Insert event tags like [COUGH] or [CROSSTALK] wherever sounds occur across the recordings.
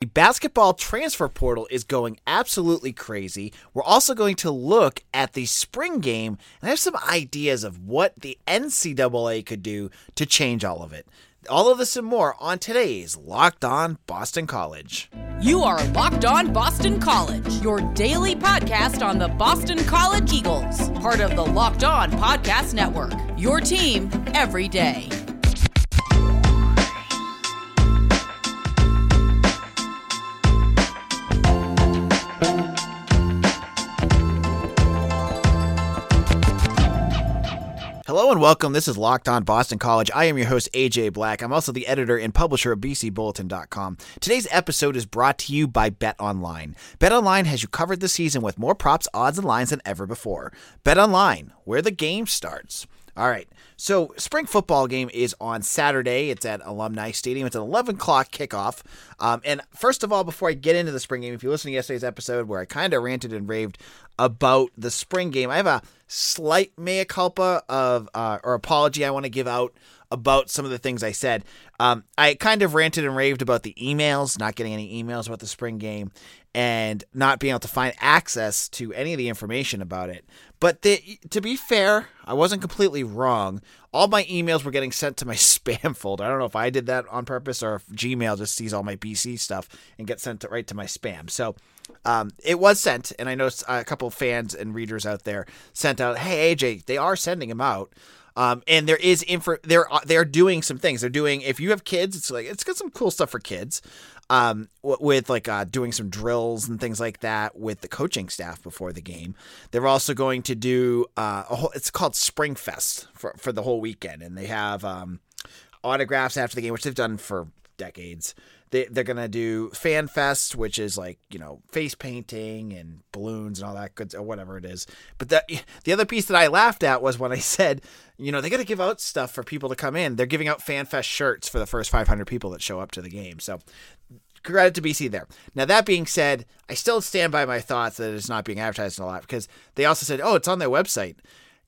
The basketball transfer portal is going absolutely crazy. We're also going to look at the spring game and have some ideas of what the NCAA could do to change all of it. All of this and more on today's Locked On Boston College. You are Locked On Boston College, your daily podcast on the Boston College Eagles, part of the Locked On Podcast Network. Your team every day. Hello and welcome. This is Locked On Boston College. I am your host, AJ Black. I'm also the editor and publisher of BCBulletin.com. Today's episode is brought to you by Bet Online. Bet Online has you covered this season with more props, odds, and lines than ever before. Bet Online, where the game starts. All right. So, spring football game is on Saturday. It's at Alumni Stadium. It's an 11 o'clock kickoff. Um, and first of all, before I get into the spring game, if you listen to yesterday's episode where I kind of ranted and raved about the spring game, I have a slight mea culpa of uh, or apology I want to give out about some of the things I said. Um, I kind of ranted and raved about the emails, not getting any emails about the spring game, and not being able to find access to any of the information about it. But the, to be fair, I wasn't completely wrong. All my emails were getting sent to my [LAUGHS] spam folder. I don't know if I did that on purpose or if Gmail just sees all my BC stuff and gets sent right to my spam. So um, it was sent, and I know a couple fans and readers out there sent out, "Hey AJ, they are sending them out." Um, and there is info. They're they're doing some things. They're doing. If you have kids, it's like it's got some cool stuff for kids. Um, with like uh, doing some drills and things like that with the coaching staff before the game. They're also going to do uh, a whole. It's called Spring Fest for for the whole weekend, and they have um, autographs after the game, which they've done for decades. They, they're to do Fan Fest, which is like, you know, face painting and balloons and all that good, whatever it is. But the, the other piece that I laughed at was when I said, you know, they got to give out stuff for people to come in. They're giving out Fan Fest shirts for the first 500 people that show up to the game. So credit to BC there. Now, that being said, I still stand by my thoughts that it's not being advertised a lot because they also said, oh, it's on their website.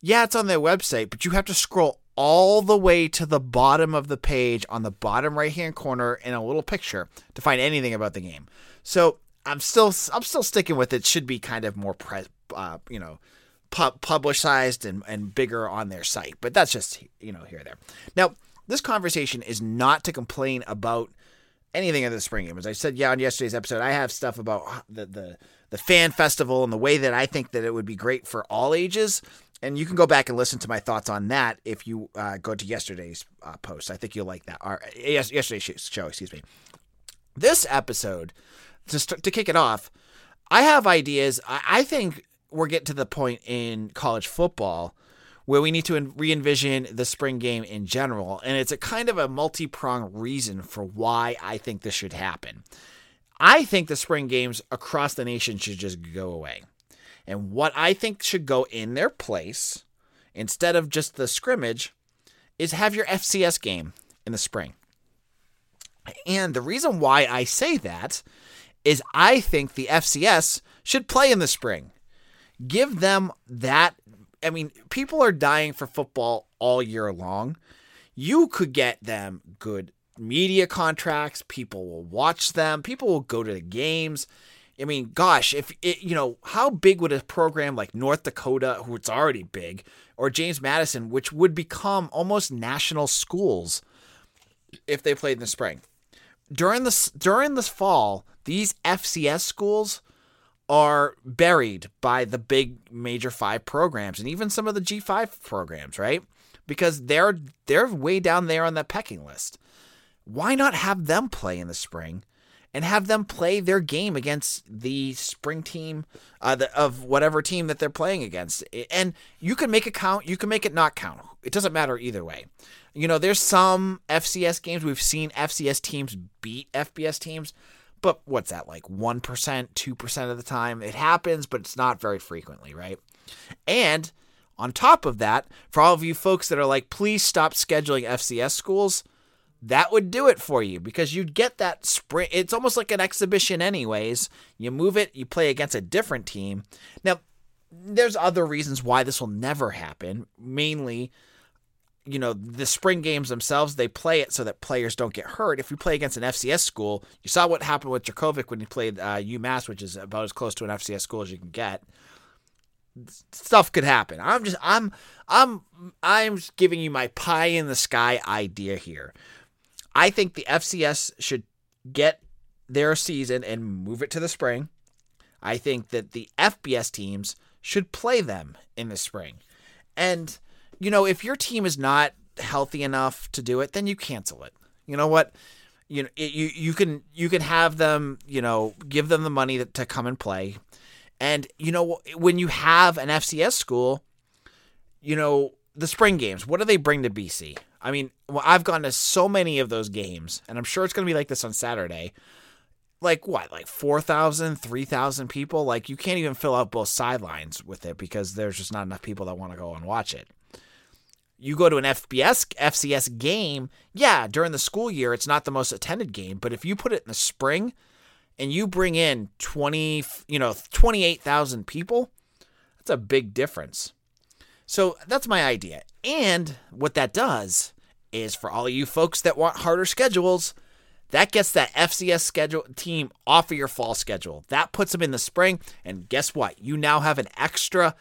Yeah, it's on their website, but you have to scroll all the way to the bottom of the page on the bottom right hand corner in a little picture to find anything about the game. So I'm still I'm still sticking with it. Should be kind of more pre, uh, you know pu- publicized and and bigger on their site. But that's just you know here there. Now this conversation is not to complain about anything in the spring game. As I said, yeah, on yesterday's episode, I have stuff about the the the fan festival and the way that I think that it would be great for all ages and you can go back and listen to my thoughts on that if you uh, go to yesterday's uh, post. I think you'll like that. Or yes, yesterday's show, excuse me. This episode, to start, to kick it off, I have ideas. I, I think we're getting to the point in college football where we need to re envision the spring game in general, and it's a kind of a multi pronged reason for why I think this should happen. I think the spring games across the nation should just go away. And what I think should go in their place, instead of just the scrimmage, is have your FCS game in the spring. And the reason why I say that is I think the FCS should play in the spring. Give them that. I mean, people are dying for football all year long. You could get them good media contracts. People will watch them. People will go to the games. I mean, gosh, if it, you know, how big would a program like North Dakota, who it's already big, or James Madison, which would become almost national schools if they played in the spring? During this during this fall, these FCS schools are buried by the big major 5 programs and even some of the G5 programs, right? Because they're they're way down there on the pecking list. Why not have them play in the spring? And have them play their game against the spring team uh, the, of whatever team that they're playing against. And you can make it count, you can make it not count. It doesn't matter either way. You know, there's some FCS games we've seen FCS teams beat FBS teams, but what's that like 1%, 2% of the time? It happens, but it's not very frequently, right? And on top of that, for all of you folks that are like, please stop scheduling FCS schools, that would do it for you because you'd get that spring. It's almost like an exhibition, anyways. You move it, you play against a different team. Now, there's other reasons why this will never happen. Mainly, you know, the spring games themselves, they play it so that players don't get hurt. If you play against an FCS school, you saw what happened with Jurkovec when he played uh, UMass, which is about as close to an FCS school as you can get. Stuff could happen. I'm just, I'm, I'm, I'm giving you my pie in the sky idea here. I think the FCS should get their season and move it to the spring. I think that the FBS teams should play them in the spring. And, you know, if your team is not healthy enough to do it, then you cancel it. You know what? You know, it, you you can you can have them, you know, give them the money to, to come and play. And you know, when you have an FCS school, you know, the spring games, what do they bring to BC? I mean, well, I've gone to so many of those games, and I'm sure it's going to be like this on Saturday. Like what, like 4,000, 3,000 people? Like you can't even fill out both sidelines with it because there's just not enough people that want to go and watch it. You go to an FBS, FCS game, yeah, during the school year, it's not the most attended game, but if you put it in the spring and you bring in 20, you know, 28,000 people, that's a big difference. So that's my idea. And what that does is for all of you folks that want harder schedules, that gets that FCS schedule team off of your fall schedule. That puts them in the spring. And guess what? You now have an extra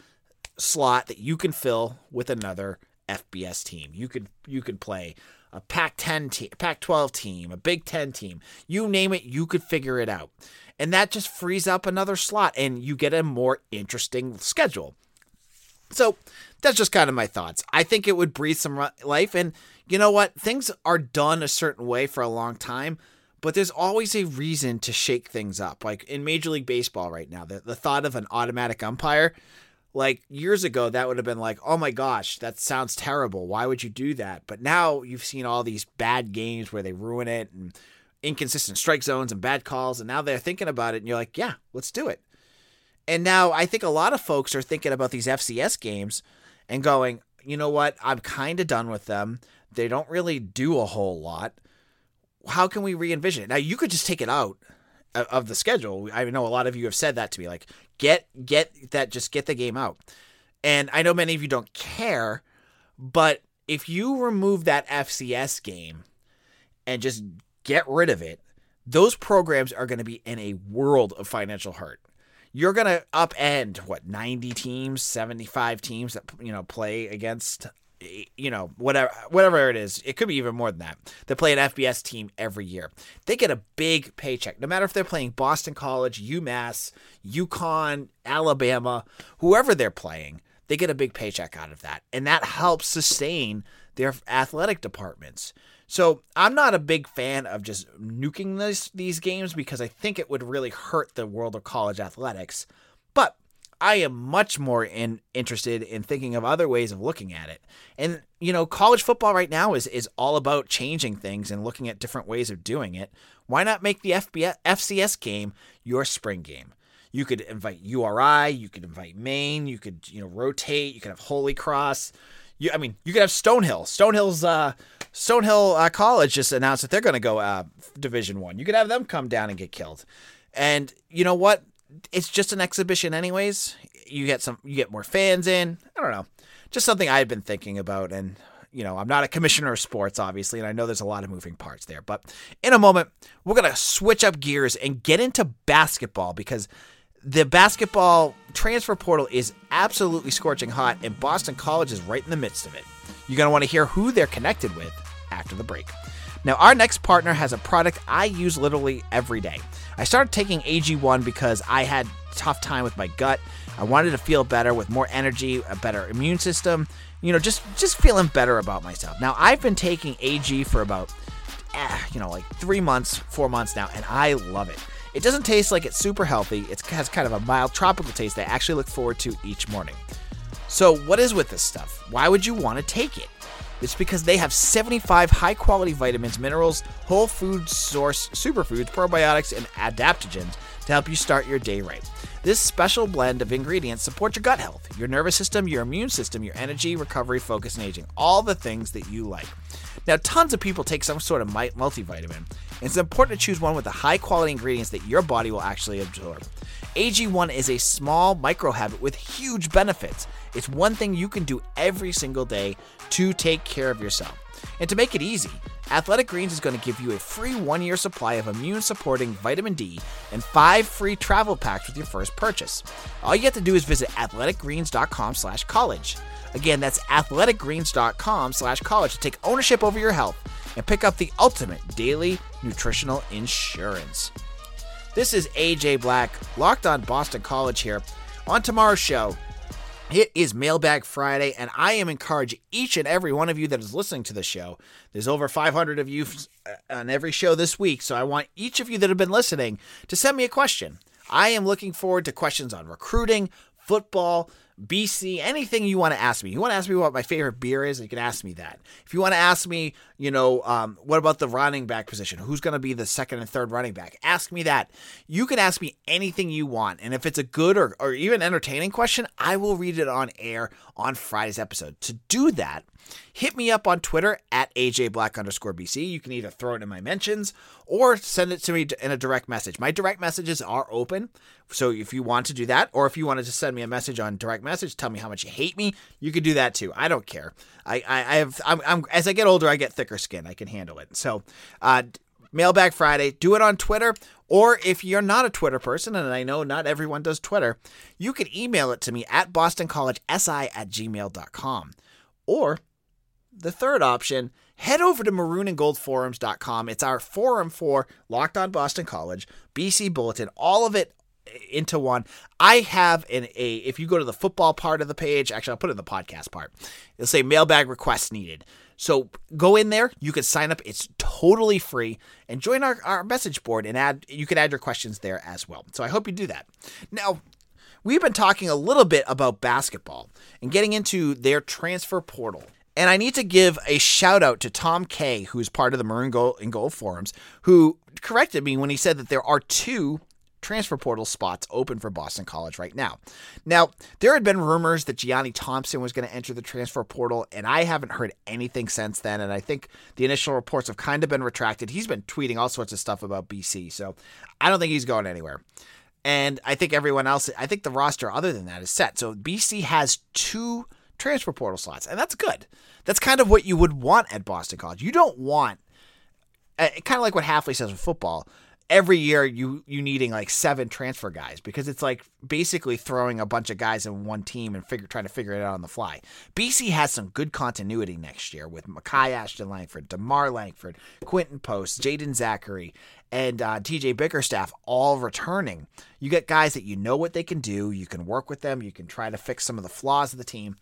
slot that you can fill with another FBS team. You could you could play a Pac-10 team, Pac-12 team, a Big 10 team. You name it, you could figure it out. And that just frees up another slot and you get a more interesting schedule. So that's just kind of my thoughts. I think it would breathe some life. And you know what? Things are done a certain way for a long time, but there's always a reason to shake things up. Like in Major League Baseball right now, the, the thought of an automatic umpire, like years ago, that would have been like, oh my gosh, that sounds terrible. Why would you do that? But now you've seen all these bad games where they ruin it and inconsistent strike zones and bad calls. And now they're thinking about it, and you're like, yeah, let's do it. And now I think a lot of folks are thinking about these FCS games and going, you know what? I'm kind of done with them. They don't really do a whole lot. How can we re envision it? Now, you could just take it out of the schedule. I know a lot of you have said that to me like, get, get that, just get the game out. And I know many of you don't care, but if you remove that FCS game and just get rid of it, those programs are going to be in a world of financial hurt you're going to upend what 90 teams 75 teams that you know play against you know whatever whatever it is. It could be even more than that. They play an fbs team every year. They get a big paycheck. No matter if they're playing boston college umass UConn alabama whoever they're playing they get a big paycheck out of that. And that helps sustain their athletic departments so I'm not a big fan of just nuking this, these games because I think it would really hurt the world of college athletics. But I am much more in, interested in thinking of other ways of looking at it. And you know, college football right now is is all about changing things and looking at different ways of doing it. Why not make the FBS, FCS game your spring game? You could invite URI, you could invite Maine, you could you know rotate, you could have Holy Cross. You, I mean, you could have Stonehill. Stonehill's uh, Stonehill uh, College just announced that they're going to go uh, Division One. You could have them come down and get killed, and you know what? It's just an exhibition, anyways. You get some, you get more fans in. I don't know, just something I've been thinking about, and you know, I'm not a commissioner of sports, obviously, and I know there's a lot of moving parts there. But in a moment, we're gonna switch up gears and get into basketball because the basketball transfer portal is absolutely scorching hot, and Boston College is right in the midst of it. You're going to want to hear who they're connected with after the break. Now, our next partner has a product I use literally every day. I started taking AG1 because I had tough time with my gut. I wanted to feel better with more energy, a better immune system, you know, just just feeling better about myself. Now, I've been taking AG for about eh, you know, like 3 months, 4 months now, and I love it. It doesn't taste like it's super healthy. It has kind of a mild tropical taste that I actually look forward to each morning. So, what is with this stuff? Why would you want to take it? It's because they have 75 high quality vitamins, minerals, whole food source superfoods, probiotics, and adaptogens to help you start your day right. This special blend of ingredients supports your gut health, your nervous system, your immune system, your energy, recovery, focus, and aging. All the things that you like. Now, tons of people take some sort of multivitamin. It's important to choose one with the high quality ingredients that your body will actually absorb. AG1 is a small micro habit with huge benefits. It's one thing you can do every single day to take care of yourself. And to make it easy, Athletic Greens is going to give you a free one year supply of immune supporting vitamin D and five free travel packs with your first purchase. All you have to do is visit athleticgreens.com slash college. Again, that's athleticgreens.com slash college to take ownership over your health and pick up the ultimate daily nutritional insurance. This is AJ Black, locked on Boston College here. On tomorrow's show, it is Mailbag Friday, and I am encouraging each and every one of you that is listening to the show. There's over 500 of you uh, on every show this week, so I want each of you that have been listening to send me a question. I am looking forward to questions on recruiting, football, BC, anything you want to ask me. You want to ask me what my favorite beer is, you can ask me that. If you want to ask me, you know, um, what about the running back position? Who's going to be the second and third running back? Ask me that. You can ask me anything you want. And if it's a good or, or even entertaining question, I will read it on air on Friday's episode. To do that, hit me up on Twitter at AJBlack underscore BC. You can either throw it in my mentions or send it to me in a direct message. My direct messages are open. So if you want to do that, or if you wanted to send me a message on direct message, tell me how much you hate me, you can do that too. I don't care. I, I, I have, I'm, I'm, as I get older, I get thicker skin. I can handle it. So, uh, Mailbag Friday, do it on Twitter. Or if you're not a Twitter person, and I know not everyone does Twitter, you can email it to me at bostoncollegesi at gmail.com. Or the third option, head over to maroonandgoldforums.com. It's our forum for Locked On Boston College, BC Bulletin, all of it into one. I have an a if you go to the football part of the page, actually I'll put it in the podcast part. It'll say mailbag requests needed. So go in there, you can sign up. It's totally free and join our, our message board and add you can add your questions there as well. So I hope you do that. Now, we've been talking a little bit about basketball and getting into their transfer portal. And I need to give a shout out to Tom Kay, who's part of the Maroon Gold and Gold forums, who corrected me when he said that there are two transfer portal spots open for Boston College right now. Now, there had been rumors that Gianni Thompson was going to enter the transfer portal, and I haven't heard anything since then. And I think the initial reports have kind of been retracted. He's been tweeting all sorts of stuff about BC, so I don't think he's going anywhere. And I think everyone else, I think the roster other than that is set. So BC has two transfer portal slots, and that's good. That's kind of what you would want at Boston College. You don't want, uh, kind of like what Hafley says with football every year you you needing like seven transfer guys because it's like basically throwing a bunch of guys in one team and figure trying to figure it out on the fly. BC has some good continuity next year with Makai Ashton Langford, DeMarr Langford, Quinten Post, Jaeden Zackery, and uh, TJ Bickerstaff all returning. You get guys that you know what they can do. You can work with them. You can try to fix some of the flaws of the team.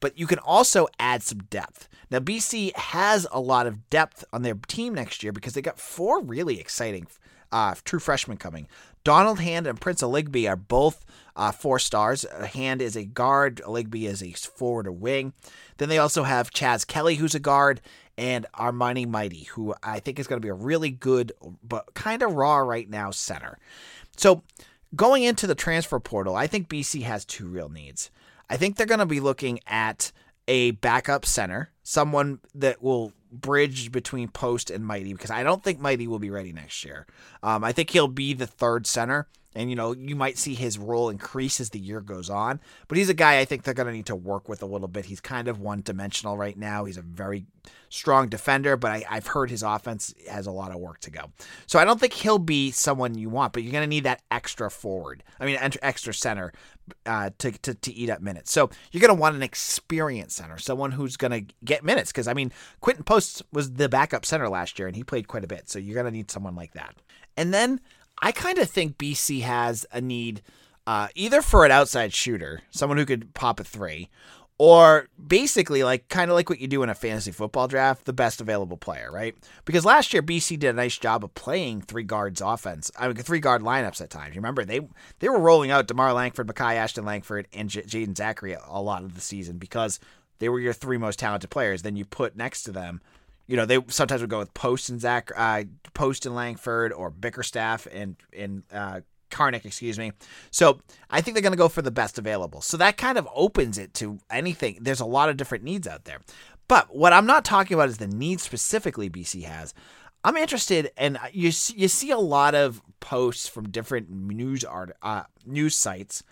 But you can also add some depth. Now, BC has a lot of depth on their team next year because they got four really exciting uh, true freshmen coming. Donald Hand and Prince Aligbe are both uh, four stars. Hand is a guard, Aligbe is a forward or wing. Then they also have Chas Kelley, who's a guard, and Armani Mighty, who I think is going to be a really good, but kind of raw right now center. So going into the transfer portal, I think BC has two real needs. I think they're going to be looking at a backup center, someone that will bridge between Post and Mighty because I don't think Mighty will be ready next year. Um, I think he'll be the third center, and you know you might see his role increase as the year goes on. But he's a guy I think they're going to need to work with a little bit. He's kind of one dimensional right now. He's a very strong defender, but I, have heard his offense has a lot of work to go. So I don't think he'll be someone you want, but you're going to need that extra forward. I mean, extra center uh, to, to, to eat up minutes. So you're going to want an experienced center, someone who's going to get minutes. Because I mean, Quinten Post was the backup center last year, and he played quite a bit. So you're going to need someone like that. And then I kind of think BC has a need. Uh, either for an outside shooter, someone who could pop a three, or basically like kind of like what you do in a fantasy football draft, the best available player, right? Because last year BC did a nice job of playing three guards offense, I mean three guard lineups at times. You remember they they were rolling out DeMarr Langford, Makai Ashton Langford, and J- Jaeden Zackery a lot of the season because they were your three most talented players. Then you put next to them, you know, they sometimes would go with Post and Zach, uh, Post and Langford, or Bickerstaff and and uh, Karnik, excuse me. So I think they're going to go for the best available. So that kind of opens it to anything. There's a lot of different needs out there. But what I'm not talking about is the needs specifically BC has. I'm interested, and you you see a lot of posts from different news art uh, news sites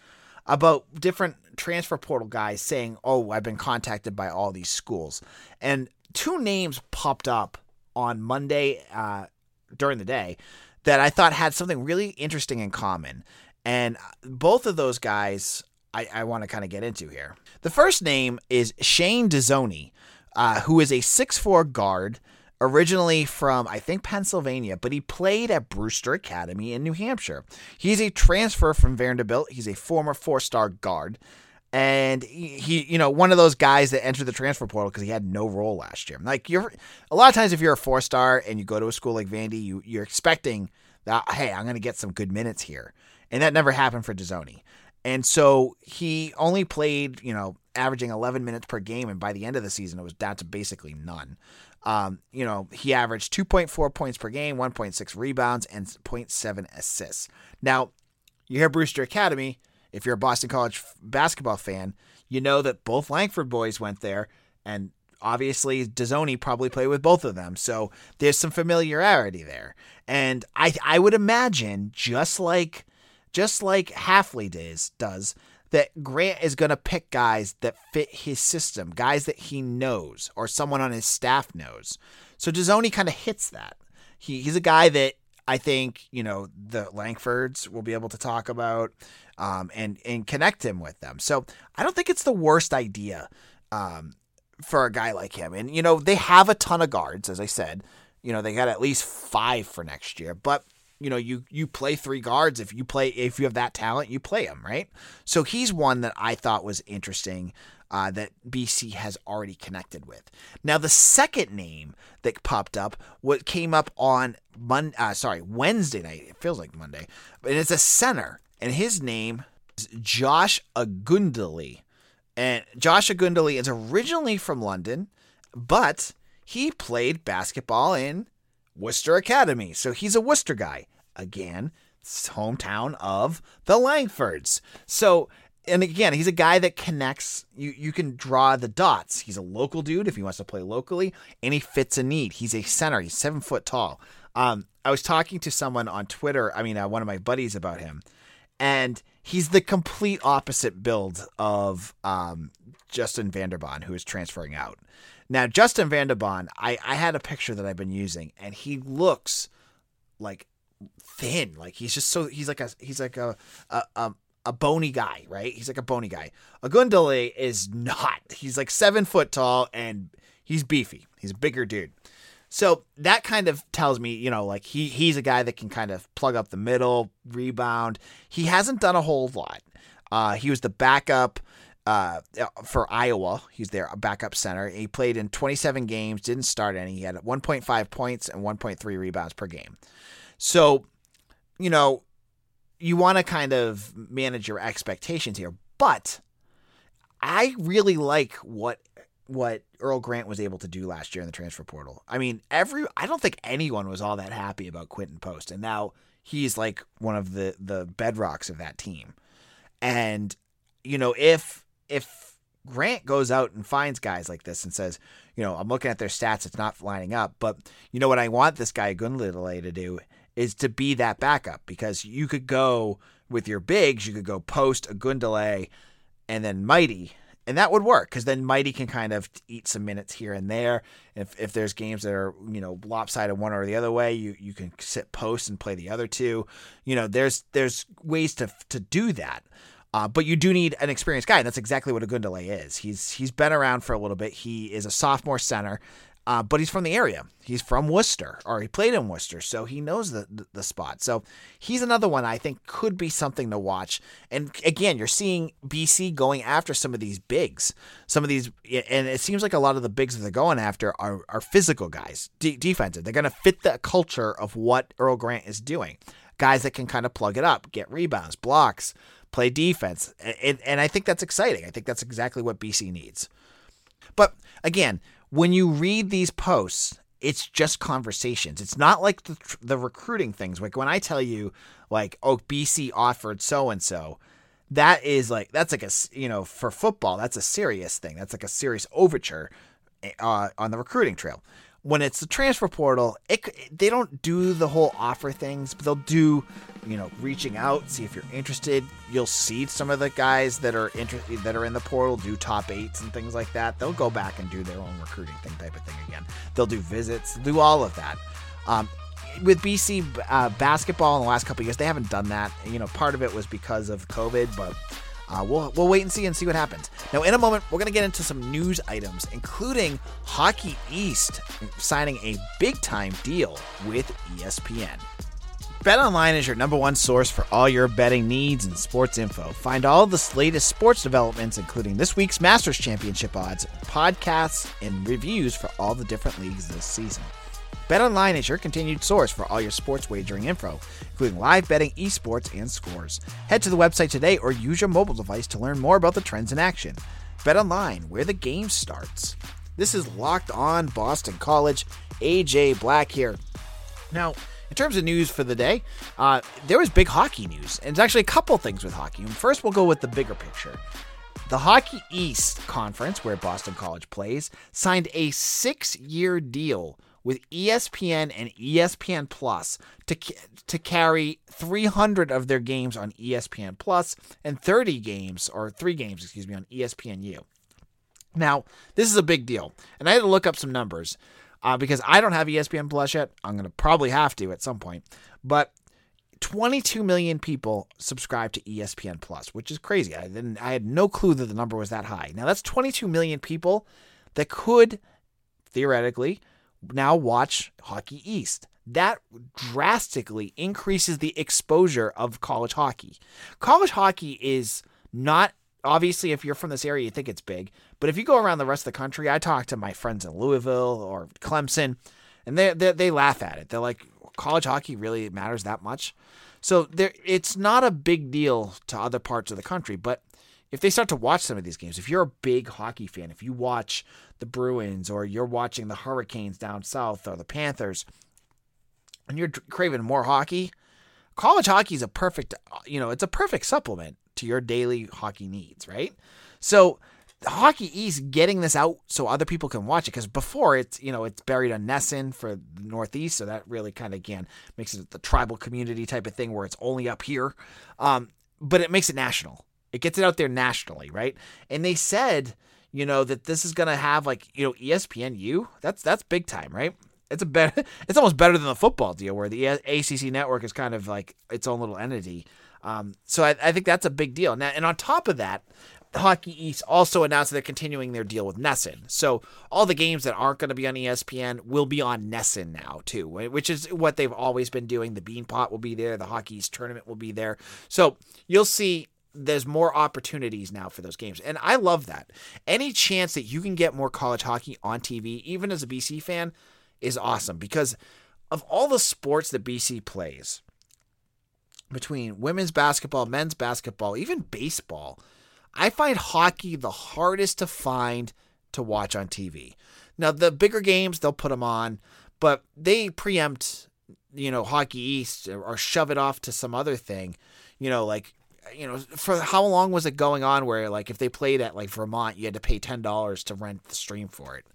about different transfer portal guys saying, "Oh, I've been contacted by all these schools," and two names popped up on Monday uh, during the day that I thought had something really interesting in common, and both of those guys I, I want to kind of get into here. The first name is Shane Dezonie, uh, who is a six-four guard originally from, I think, Pennsylvania, but he played at Brewster Academy in New Hampshire. He's a transfer from Vanderbilt. He's a former four star guard. And he, you know, one of those guys that entered the transfer portal because he had no role last year. Like you're, a lot of times if you're a four star and you go to a school like Vandy, you you're expecting that hey, I'm going to get some good minutes here, and that never happened for Dezonie. And so he only played, you know, averaging 11 minutes per game, and by the end of the season, it was down to basically none. Um, you know, he averaged 2.4 points per game, 1.6 rebounds, and 0.7 assists. Now, you hear Brewster Academy. If you're a Boston College basketball fan, you know that both Langford boys went there, and obviously Dezonie probably played with both of them. So there's some familiarity there. And I I would imagine just like just like Hafley does does that Grant is going to pick guys that fit his system, guys that he knows or someone on his staff knows. So Dezonie kind of hits that. He, he's a guy that I think, you know, the Langfords will be able to talk about um, and, and connect him with them. So I don't think it's the worst idea um, for a guy like him. And, you know, they have a ton of guards, as I said. You know, they got at least five for next year. But you know you you play three guards if you play if you have that talent you play them right so he's one that i thought was interesting uh, that bc has already connected with now the second name that popped up what came up on Mon- uh, sorry wednesday night it feels like monday but it's a center and his name is josh ogundele and josh ogundele is originally from london but he played basketball in Worcester Academy. So he's a Worcester guy. Again, hometown of the Langfords. So, and again, he's a guy that connects. You you can draw the dots. He's a local dude if he wants to play locally, and he fits a need. He's a center. He's seven foot tall. Um, I was talking to someone on Twitter. I mean, uh, one of my buddies about him, and he's the complete opposite build of um, Justin Vander Baan, who is transferring out. Now, Justin Vander Baan, I, I had a picture that I've been using, and he looks like thin. Like he's just so he's like a he's like a a, a, a bony guy, right? He's like a bony guy. Ogundele is not. He's like seven foot tall and he's beefy. He's a bigger dude. So that kind of tells me, you know, like he he's a guy that can kind of plug up the middle, rebound. He hasn't done a whole lot. Uh, he was the backup uh, for Iowa. He's their backup center. He played in 27 games, didn't start any. He had 1.5 points and 1.3 rebounds per game. So, you know, you want to kind of manage your expectations here, but I really like what what Earl Grant was able to do last year in the transfer portal. I mean, every I don't think anyone was all that happy about Quinten Post, and now he's like one of the the bedrocks of that team. And you know, if if Grant goes out and finds guys like this and says, you know, I'm looking at their stats, it's not lining up, but you know what I want this guy Ogundele to do is to be that backup because you could go with your bigs, you could go post Ogundele and then Mighty, and that would work because then Mighty can kind of eat some minutes here and there. If if there's games that are you know lopsided one or the other way, you you can sit post and play the other two. You know, there's there's ways to to do that. Uh, but you do need an experienced guy, and that's exactly what a Ogundele is. He's he's been around for a little bit. He is a sophomore center. Uh, but he's from the area. He's from Worcester, or he played in Worcester, so he knows the, the, the spot. So he's another one I think could be something to watch. And again, you're seeing BC going after some of these bigs, some of these, and it seems like a lot of the bigs that they're going after are are physical guys, de- defensive. They're going to fit the culture of what Earl Grant is doing. Guys that can kind of plug it up, get rebounds, blocks, play defense, and, and I think that's exciting. I think that's exactly what BC needs. But again, when you read these posts, it's just conversations. It's not like the, the recruiting things. Like when I tell you, like, oh, BC offered so and so, that is like that's like a you know for football that's a serious thing. That's like a serious overture uh, on the recruiting trail. When it's the transfer portal, it, they don't do the whole offer things, but they'll do, you know, reaching out, see if you're interested. You'll see some of the guys that are interested that are in the portal do top eights and things like that. They'll go back and do their own recruiting thing type of thing again. They'll do visits, do all of that. Um, with BC uh, basketball in the last couple years, they haven't done that. You know, part of it was because of COVID, but uh, we'll we'll wait and see and see what happens. Now, in a moment, we're going to get into some news items, including Hockey East signing a big time deal with ESPN. BetOnline is your number one source for all your betting needs and sports info. Find all the latest sports developments, including this week's Masters Championship odds, podcasts, and reviews for all the different leagues this season. BetOnline is your continued source for all your sports wagering info, including live betting, esports, and scores. Head to the website today or use your mobile device to learn more about the trends in action. BetOnline, where the game starts. This is Locked On Boston College. AJ Black here. Now, in terms of news for the day, uh, there was big hockey news, and it's actually a couple things with hockey. First, we'll go with the bigger picture. The Hockey East Conference, where Boston College plays, signed a six year deal with ESPN and ESPN Plus to to carry 300 of their games on ESPN Plus and 30 games or 3 games, excuse me, on ESPN ESPNU. Now, this is a big deal. And I had to look up some numbers uh, because I don't have ESPN Plus yet. I'm going to probably have to at some point. But 22 million people subscribe to ESPN Plus, which is crazy. I didn't I had no clue that the number was that high. Now that's 22 million people that could theoretically now watch Hockey East. That drastically increases the exposure of college hockey. College hockey is not obviously if you're from this area you think it's big, but if you go around the rest of the country, I talk to my friends in Louisville or Clemson, and they they, they laugh at it. They're like, college hockey really matters that much. So there, it's not a big deal to other parts of the country, but if they start to watch some of these games, if you're a big hockey fan, if you watch the Bruins or you're watching the Hurricanes down south or the Panthers, and you're craving more hockey, college hockey is a perfect, you know, it's a perfect supplement to your daily hockey needs, right? So Hockey East getting this out so other people can watch it because before it's you know it's buried on NESN for the Northeast, so that really kind of again makes it the tribal community type of thing where it's only up here, um, but it makes it national. It gets it out there nationally, right? And they said, you know, that this is gonna have like, you know, ESPN. ESPNU. That's that's big time, right? It's a better. [LAUGHS] It's almost better than the football deal, where the ACC network is kind of like its own little entity. Um, so I, I think that's a big deal. Now, and on top of that, Hockey East also announced that they're continuing their deal with NESN. So all the games that aren't going to be on ESPN will be on NESN now too, which is what they've always been doing. The Beanpot will be there, the Hockey East tournament will be there. So you'll see there's more opportunities now for those games. And I love that. Any chance that you can get more college hockey on TV, even as a BC fan, is awesome because of all the sports that BC plays, between women's basketball, men's basketball, even baseball, I find hockey the hardest to find to watch on TV. Now, the bigger games, they'll put them on, but they preempt, you know, Hockey East or shove it off to some other thing. You know, like you know, for how long was it going on where like if they played at like Vermont, you had to pay ten dollars to rent the stream for it.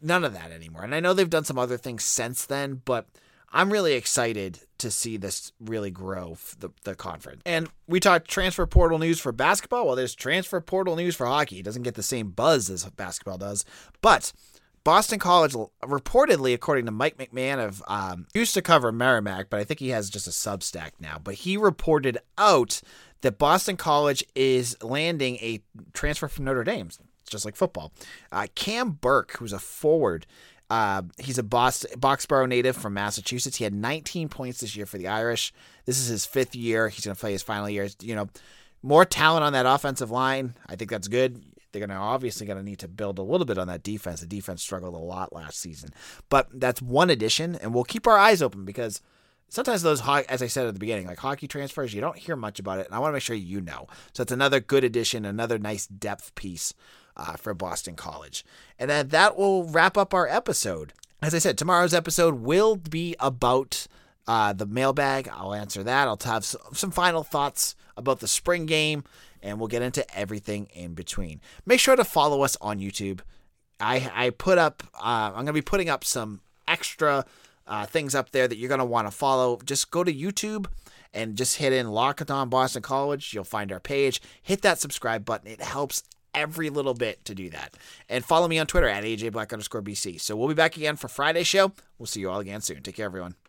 None of that anymore. And I know they've done some other things since then, but I'm really excited to see this really grow the, the conference. And we talked transfer portal news for basketball. Well, there's transfer portal news for hockey. It doesn't get the same buzz as basketball does, but Boston College reportedly, according to Mike McMahon of um, used to cover Merrimack, but I think he has just a Substack now. But he reported out that Boston College is landing a transfer from Notre Dame, it's just like football. Uh, Cam Burke, who's a forward, uh, he's a Boston, Boxborough native from Massachusetts. He had 19 points this year for the Irish. This is his fifth year. He's going to play his final year. You know, more talent on that offensive line. I think that's good. They're going to obviously going to need to build a little bit on that defense. The defense struggled a lot last season, but that's one addition, and we'll keep our eyes open because sometimes those, as I said at the beginning, like hockey transfers, you don't hear much about it, and I want to make sure you know. So it's another good addition, another nice depth piece uh, for Boston College, and then that will wrap up our episode. As I said, tomorrow's episode will be about uh, the mailbag. I'll answer that. I'll have some final thoughts about the spring game, and we'll get into everything in between. Make sure to follow us on YouTube I I put up. Uh, I'm going to be putting up some extra uh, things up there that you're going to want to follow. Just go to YouTube and just hit in Locked Boston College. You'll find our page. Hit that subscribe button. It helps every little bit to do that. And follow me on Twitter at AJ Black underscore BC. So we'll be back again for Friday's show. We'll see you all again soon. Take care, everyone.